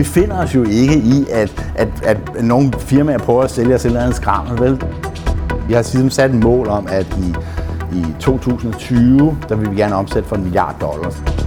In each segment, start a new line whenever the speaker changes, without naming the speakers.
Vi finder os jo ikke i, at, at, at nogle firmaer prøver at sælge os et eller andet skrammel, vel? Vi har siden sat et mål om, at i, i 2020, der vil vi gerne omsætte for en milliard dollars.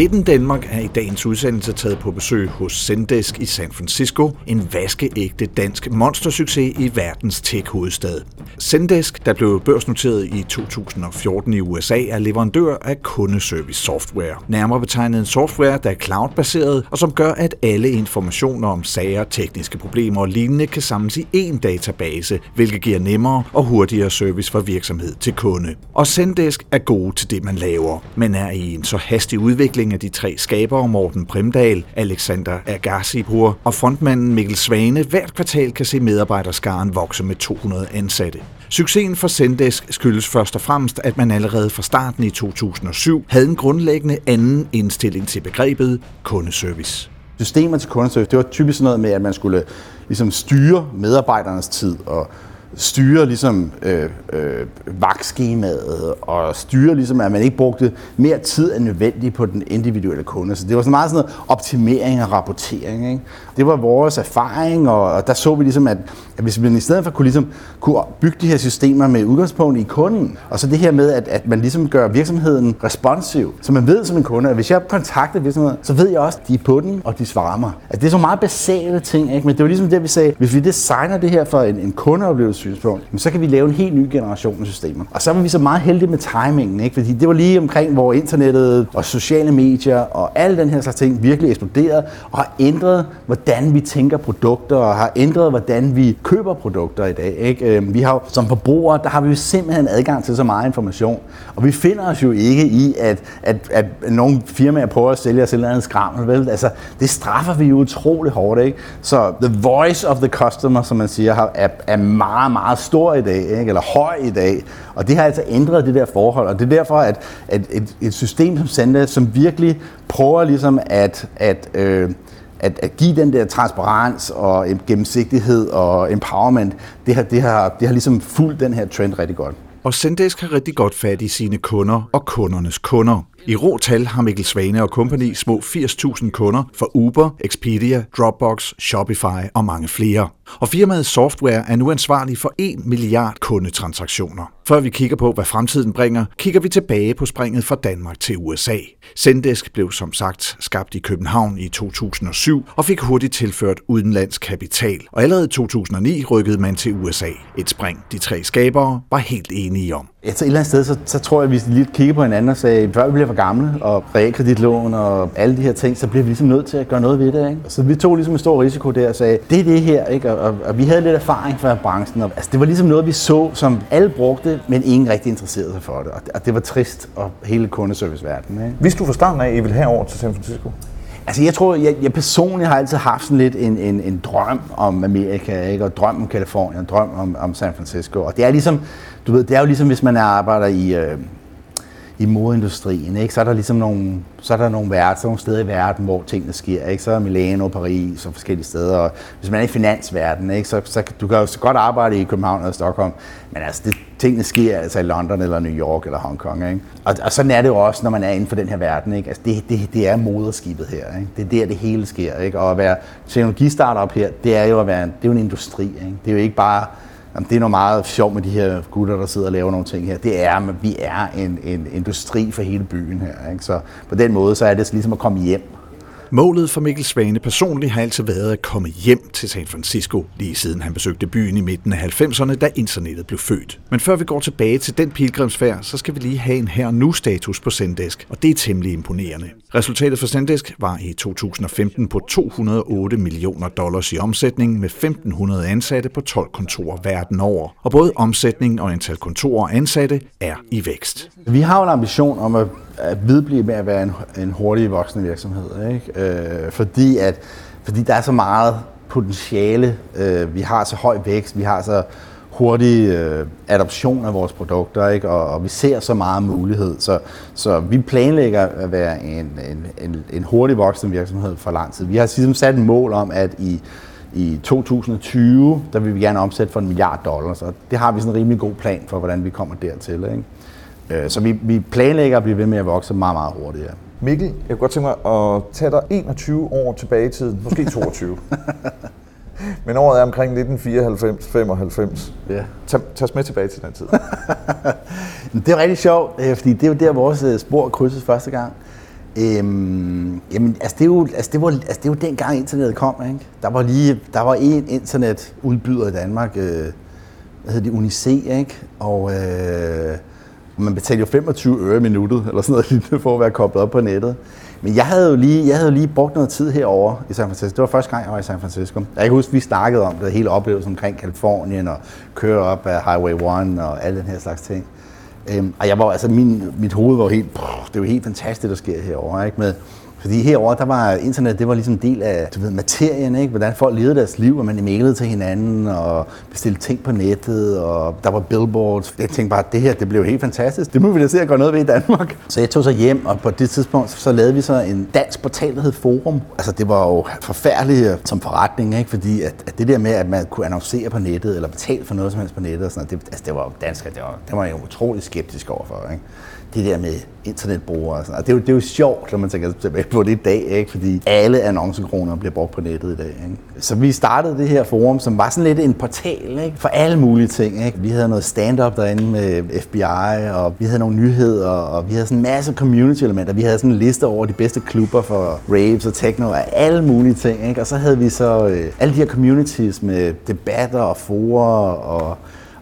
Made in Danmark er i dagens udsendelse taget på besøg hos Zendesk i San Francisco, en vaskeægte dansk monstersucces i verdens tech-hovedstad. Zendesk, der blev børsnoteret i 2014 i USA, er leverandør af kundeservice software. Nærmere betegnet en software, der er cloud-baseret og som gør, at alle informationer om sager, tekniske problemer og lignende kan samles i én database, hvilket giver nemmere og hurtigere service fra virksomhed til kunde. Og Zendesk er gode til det, man laver, men er i en så hastig udvikling, at de tre skabere, Morten Primdal, Alexander Agassibur og frontmanden Mikkel Svane, hvert kvartal kan se medarbejderskaren vokse med 200 ansatte. Succesen for Zendesk skyldes først og fremmest, at man allerede fra starten i 2007 havde en grundlæggende anden indstilling til begrebet kundeservice.
Systemet til kundeservice, det var typisk sådan noget med, at man skulle ligesom styre medarbejdernes tid og styre ligesom øh, øh, vagtskemaet og styre ligesom, at man ikke brugte mere tid end nødvendigt på den individuelle kunde. Så det var sådan meget sådan noget optimering og rapportering. Ikke? Det var vores erfaring, og der så vi ligesom, at, at hvis man i stedet for kunne, ligesom, kunne bygge de her systemer med udgangspunkt i kunden, og så det her med, at, at man ligesom gør virksomheden responsiv, så man ved som en kunde, at hvis jeg kontakter virksomheden, så ved jeg også, at de er på den, og de svarer mig. At det er så meget basale ting, ikke? men det var ligesom det, vi sagde, hvis vi designer det her for en, en kundeoplevelse, synspunkt, så kan vi lave en helt ny generation af systemer. Og så var vi så meget heldige med timingen, ikke? fordi det var lige omkring, hvor internettet og sociale medier og alle den her slags ting virkelig eksploderede og har ændret, hvordan vi tænker produkter og har ændret, hvordan vi køber produkter i dag. Ikke? Øhm, vi har som forbrugere, der har vi jo simpelthen adgang til så meget information. Og vi finder os jo ikke i, at, at, at nogle firmaer prøver at sælge os et eller andet skrammel. Vel? Altså, det straffer vi jo utrolig hårdt. Ikke? Så the voice of the customer, som man siger, er, er meget, meget stor i dag, ikke? eller høj i dag. Og det har altså ændret det der forhold, og det er derfor, at, at et, et system som Sanda, som virkelig prøver ligesom at, at øh, at, at give den der transparens og gennemsigtighed og empowerment, det har, det har, det har ligesom fulgt den her trend rigtig godt.
Og Zendesk har rigtig godt fat i sine kunder og kundernes kunder. I rå tal har Mikkel Svane og kompagni små 80.000 kunder for Uber, Expedia, Dropbox, Shopify og mange flere. Og firmaets software er nu ansvarlig for 1 milliard kundetransaktioner. Før vi kigger på, hvad fremtiden bringer, kigger vi tilbage på springet fra Danmark til USA. Zendesk blev som sagt skabt i København i 2007 og fik hurtigt tilført udenlandsk kapital. Og allerede i 2009 rykkede man til USA. Et spring, de tre skabere var helt enige om.
Ja, så et eller andet sted, så, så tror jeg, at vi lige kigger på hinanden og sagde, før vi bliver for gamle, og realkreditlån og alle de her ting, så bliver vi ligesom nødt til at gøre noget ved det. Ikke? Så vi tog ligesom en stor risiko der og sagde, det er det her, ikke? Og, og, og vi havde lidt erfaring fra branchen. Og, altså, det var ligesom noget, vi så, som alle brugte, men ingen rigtig interesserede sig for det. Og, og det var trist, og hele kundeserviceverdenen. Ikke?
Vidste du fra starten af, at I ville herover til San Francisco?
Altså jeg tror, jeg, jeg personligt har altid haft sådan lidt en, en, en drøm om Amerika, ikke? og drøm om Kalifornien, og drøm om, om San Francisco. Og det er ligesom, du ved, det er jo ligesom, hvis man arbejder i, øh, i modindustrien, ikke? så er der ligesom nogle, så er der nogle, verden, så er nogle steder i verden, hvor tingene sker. Ikke? Så er Milano, Paris og forskellige steder. Og hvis man er i finansverdenen, ikke? Så, så du kan jo så godt arbejde i København eller Stockholm, men altså, det, tingene sker altså i London eller New York eller Hongkong. Ikke? Og, og sådan er det jo også, når man er inden for den her verden. Ikke? Altså, det, det, det er moderskibet her. Ikke? Det er der, det hele sker. Ikke? Og at være teknologistartup her, det er jo at være, det er jo en industri. Ikke? Det er jo ikke bare Jamen, det er noget meget sjovt med de her gutter, der sidder og laver nogle ting her. Det er, at vi er en, en industri for hele byen her. Ikke? Så på den måde, så er det ligesom at komme hjem.
Målet for Mikkel Svane personligt har altid været at komme hjem til San Francisco, lige siden han besøgte byen i midten af 90'erne, da internettet blev født. Men før vi går tilbage til den pilgrimsfærd, så skal vi lige have en her nu status på Sendesk, og det er temmelig imponerende. Resultatet for Sendesk var i 2015 på 208 millioner dollars i omsætning med 1500 ansatte på 12 kontorer verden over. Og både omsætning og antal kontorer og ansatte er i vækst.
Vi har en ambition om at at vedblive med at være en, en hurtig voksende virksomhed. Ikke? Øh, fordi, at, fordi der er så meget potentiale. Øh, vi har så høj vækst, vi har så hurtig øh, adoption af vores produkter, ikke? Og, og vi ser så meget mulighed. Så, så vi planlægger at være en, en, en, en hurtig voksende virksomhed for lang tid. Vi har ligesom sat et mål om, at i i 2020, der vil vi gerne omsætte for en milliard dollars, og det har vi sådan en rimelig god plan for, hvordan vi kommer dertil. Ikke? Øh, så vi, vi planlægger at blive ved med at vokse meget, meget hurtigt. Ja.
Mikkel, jeg kunne godt tænke mig at tage dig 21 år tilbage i tiden, måske 22. Men året er omkring 1994-95.
Ja.
Tag, tag os med tilbage til den tid.
det er rigtig sjovt, øh, fordi det er jo der, vores øh, spor krydses første gang. Øhm, jamen, altså det, er jo, altså, det var, altså det jo dengang internettet kom, ikke? Der var lige, der var en internetudbyder i Danmark, øh, hvad hedder det, Unice, ikke? Og øh, man betalte jo 25 øre i minuttet, eller sådan noget for at være koblet op på nettet. Men jeg havde jo lige, jeg havde lige brugt noget tid herover i San Francisco. Det var første gang, jeg var i San Francisco. Jeg kan huske, vi snakkede om det hele oplevelsen omkring Kalifornien og køre op af Highway 1 og alle den her slags ting. Øhm, og jeg var, altså min, mit hoved var helt, pff, det var helt fantastisk, der sker herovre, ikke? Med, fordi herover der var internet, det var ligesom en del af du ved, materien, ikke? hvordan folk levede deres liv, og man mailede til hinanden, og bestilte ting på nettet, og der var billboards. Jeg tænkte bare, at det her, det blev helt fantastisk. Det må vi da se at gøre noget ved i Danmark. Så jeg tog så hjem, og på det tidspunkt, så lavede vi så en dansk portal, der hed Forum. Altså det var jo forfærdeligt øh, som forretning, ikke? fordi at, at det der med, at man kunne annoncere på nettet, eller betale for noget som helst på nettet, og sådan noget, det, altså, det var jo dansk, det var, det var jeg jo utrolig skeptisk overfor. Ikke? Det der med internetbrugere og sådan og Det er, jo, det er jo sjovt, når man tænker tilbage på det i dag, ikke? fordi alle annoncekroner bliver brugt på nettet i dag. Ikke? Så vi startede det her forum, som var sådan lidt en portal ikke? for alle mulige ting. Ikke? Vi havde noget stand-up derinde med FBI, og vi havde nogle nyheder, og vi havde sådan en masse community-elementer. Vi havde sådan en liste over de bedste klubber for raves og techno og alle mulige ting. Ikke? Og så havde vi så øh, alle de her communities med debatter og forer og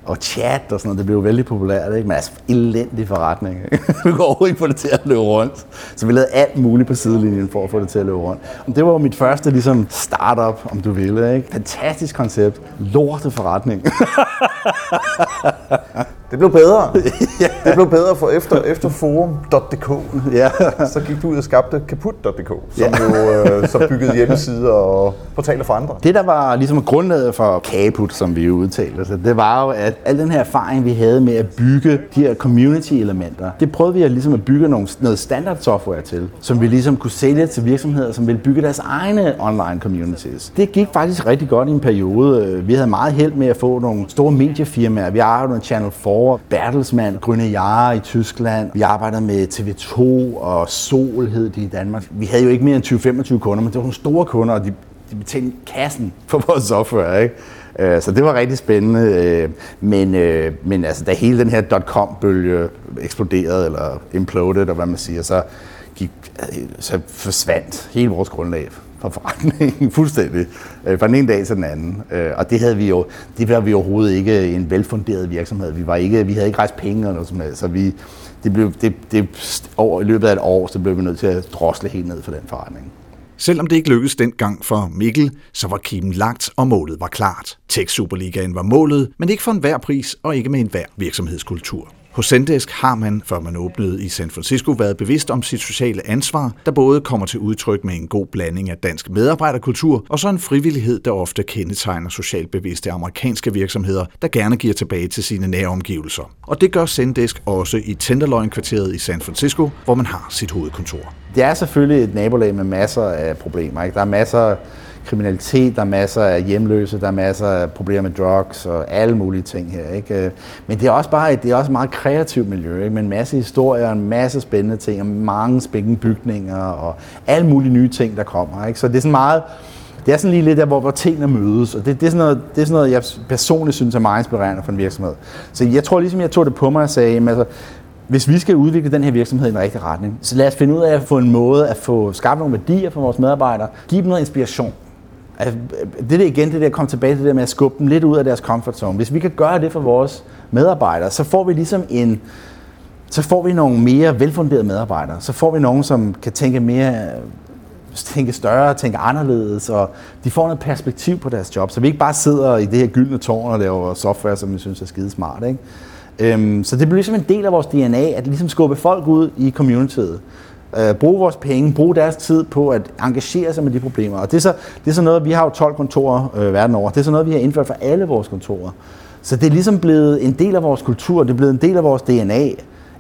og chat og sådan noget, det blev vældig populært, ikke? men altså elendig forretning. Ikke? vi går overhovedet ikke få det til at løbe rundt. Så vi lavede alt muligt på sidelinjen for at få det til at løbe rundt. Og det var jo mit første ligesom, startup, om du ville. Ikke? Fantastisk koncept. Lorte forretning.
Det blev bedre. ja. Det blev bedre for efter, efter forum.dk.
Ja.
så gik du ud og skabte kaput.dk, som ja. jo øh, så byggede hjemmesider og portaler for andre.
Det, der var ligesom grundlaget for Kaput, som vi jo udtalte, så det var jo, at al den her erfaring, vi havde med at bygge de her community-elementer, det prøvede vi at, ligesom at bygge nogle, noget standard software til, som vi ligesom kunne sælge til virksomheder, som ville bygge deres egne online communities. Det gik faktisk rigtig godt i en periode. Vi havde meget held med at få nogle store mediefirmaer. Vi arbejdede med Channel 4 Norge, Bertelsmann, Grønne Jare i Tyskland. Vi arbejdede med TV2 og Sol hed de i Danmark. Vi havde jo ikke mere end 20-25 kunder, men det var nogle store kunder, og de, de betalte kassen for vores software. Ikke? Øh, så det var rigtig spændende. Øh, men, øh, men altså, da hele den her dot-com-bølge eksploderede, eller imploded, eller hvad man siger, så, gik, så forsvandt hele vores grundlag for forretningen fuldstændig øh, fra den ene dag til den anden. Øh, og det havde vi jo, det var vi overhovedet ikke en velfunderet virksomhed. Vi, var ikke, vi havde ikke rejst penge eller noget som helst, så vi, det blev, det, det, over, i løbet af et år, så blev vi nødt til at drosle helt ned for den forretning.
Selvom det ikke lykkedes dengang for Mikkel, så var kimen lagt, og målet var klart. Tech Superligaen var målet, men ikke for enhver pris og ikke med enhver virksomhedskultur. Hos Zendesk har man, før man åbnede i San Francisco, været bevidst om sit sociale ansvar, der både kommer til udtryk med en god blanding af dansk medarbejderkultur og så en frivillighed, der ofte kendetegner socialt bevidste amerikanske virksomheder, der gerne giver tilbage til sine nære omgivelser. Og det gør Zendesk også i Tenderloin-kvarteret i San Francisco, hvor man har sit hovedkontor.
Det er selvfølgelig et nabolag med masser af problemer. Ikke? Der er masser kriminalitet, der er masser af hjemløse, der er masser af problemer med drugs og alle mulige ting her. Ikke? Øh, men det er også bare et, det er også et meget kreativt miljø, ikke? med en masse historier, en masse spændende ting, og mange spændende bygninger og alle mulige nye ting, der kommer. Ikke? Så det er sådan meget, det er sådan lige lidt der, hvor, hvor tingene mødes, og det, det, er sådan noget, det er sådan noget, jeg personligt synes er meget inspirerende for en virksomhed. Så jeg tror ligesom, jeg tog det på mig og sagde, altså, hvis vi skal udvikle den her virksomhed i den rigtige retning, så lad os finde ud af at få en måde at få skabt nogle værdier for vores medarbejdere, give dem noget inspiration. Altså, det er igen det der, kom tilbage til det der med at skubbe dem lidt ud af deres comfort zone. Hvis vi kan gøre det for vores medarbejdere, så får vi ligesom en, så får vi nogle mere velfunderede medarbejdere. Så får vi nogen, som kan tænke mere tænke større, tænke anderledes, og de får noget perspektiv på deres job, så vi ikke bare sidder i det her gyldne tårn og laver software, som vi synes er skide smart. Ikke? Øhm, så det bliver ligesom en del af vores DNA, at ligesom skubbe folk ud i communityet øh, bruge vores penge, bruge deres tid på at engagere sig med de problemer. Og det er så, det er så noget, vi har jo 12 kontorer øh, verden over, det er så noget, vi har indført for alle vores kontorer. Så det er ligesom blevet en del af vores kultur, det er blevet en del af vores DNA,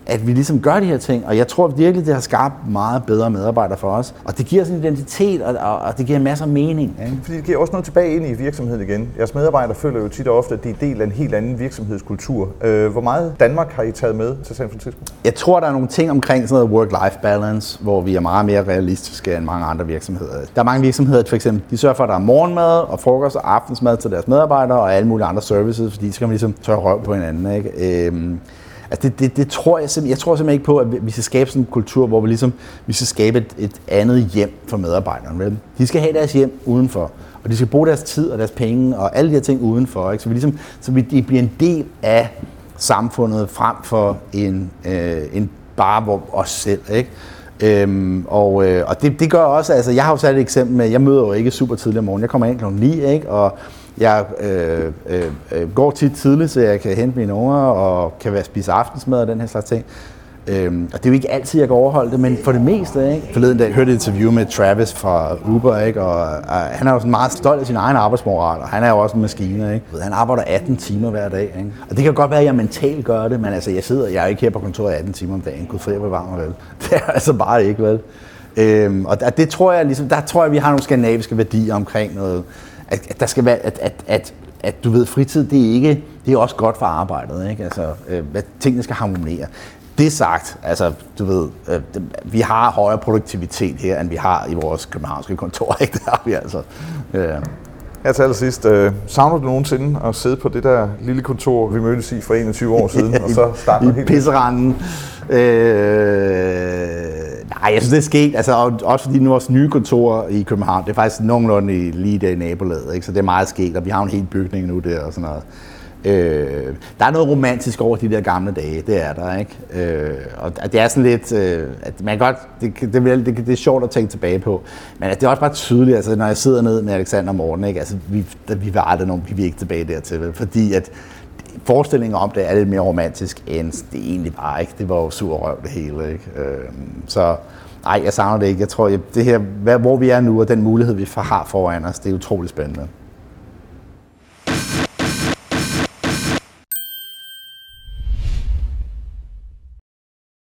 at vi ligesom gør de her ting, og jeg tror virkelig, det har skabt meget bedre medarbejdere for os. Og det giver os en identitet, og, og, og det giver masser af mening. Ikke?
Fordi det giver også noget tilbage ind i virksomheden igen. Jeres medarbejdere føler jo tit og ofte, at de er del af en helt anden virksomhedskultur. Øh, hvor meget Danmark har I taget med til San Francisco?
Jeg tror, der er nogle ting omkring sådan noget work-life balance, hvor vi er meget mere realistiske end mange andre virksomheder. Der er mange virksomheder, for eksempel, de sørger for, at der er morgenmad og frokost og aftensmad til deres medarbejdere og alle mulige andre services, fordi så kan man ligesom tørre røv på hinanden. Ikke? Øhm, Altså det, det, det tror jeg simpelthen, jeg tror simpelthen ikke på, at vi skal skabe sådan en kultur, hvor vi ligesom, vi skal skabe et, et andet hjem for medarbejderne. Vel? De skal have deres hjem udenfor, og de skal bruge deres tid og deres penge og alle de her ting udenfor. Ikke? Så, vi ligesom, så vi, de bliver en del af samfundet frem for en, øh, en bare hvor os selv. Ikke? Øhm, og øh, og det, det gør også, altså jeg har jo sat et eksempel med, jeg møder jo ikke super tidligt om morgenen, jeg kommer ind kl. 9, ikke? og jeg øh, øh, øh, går tit tidligt, så jeg kan hente mine unger og kan være spise aftensmad og den her slags ting. Øhm, og det er jo ikke altid, jeg kan overholde det, men for det meste. Ikke? Forleden dag hørte et interview med Travis fra Uber, ikke? og øh, han er jo sådan meget stolt af sin egen arbejdsmoral, og han er jo også en maskine. Ikke? Han arbejder 18 timer hver dag. Ikke? Og det kan godt være, at jeg mentalt gør det, men altså, jeg sidder, jeg er ikke her på kontoret 18 timer om dagen. Gud jeg bevarer mig vel. Det er altså bare ikke, vel? Øhm, og det tror jeg, ligesom, der tror jeg, vi har nogle skandinaviske værdier omkring noget, at, at der skal være, at, at, at, at du ved, fritid, det er ikke, det er også godt for arbejdet, ikke? Altså, øh, at tingene skal harmonere. Det sagt, altså, du ved, øh, vi har højere produktivitet her, end vi har i vores københavnske kontor, ikke? Det har vi altså. Øh.
Her til allersidst, øh, savner du nogensinde at sidde på det der lille kontor, vi mødtes i for 21 år siden, og så starte
I helt pisseranden. Øh, nej, jeg synes, det er sket. Altså, også fordi nu vores nye kontor i København, det er faktisk nogenlunde lige der i nabolaget, ikke? så det er meget sket, og vi har en hel bygning nu der og sådan noget. Øh, der er noget romantisk over de der gamle dage, det er der, ikke? Øh, og det er sådan lidt, øh, at man godt, det, det, det, det, det er sjovt at tænke tilbage på, men det er også bare tydeligt, altså når jeg sidder ned med Alexander Morten, ikke? Altså, vi, vi var aldrig nogen, vi vil ikke tilbage dertil, fordi at forestillingen om det er lidt mere romantisk, end det egentlig var, ikke? Det var jo sur røv det hele, ikke? Øh, så nej, jeg savner det ikke. Jeg tror, jeg, det her, hvor vi er nu, og den mulighed, vi har foran os, det er utrolig spændende.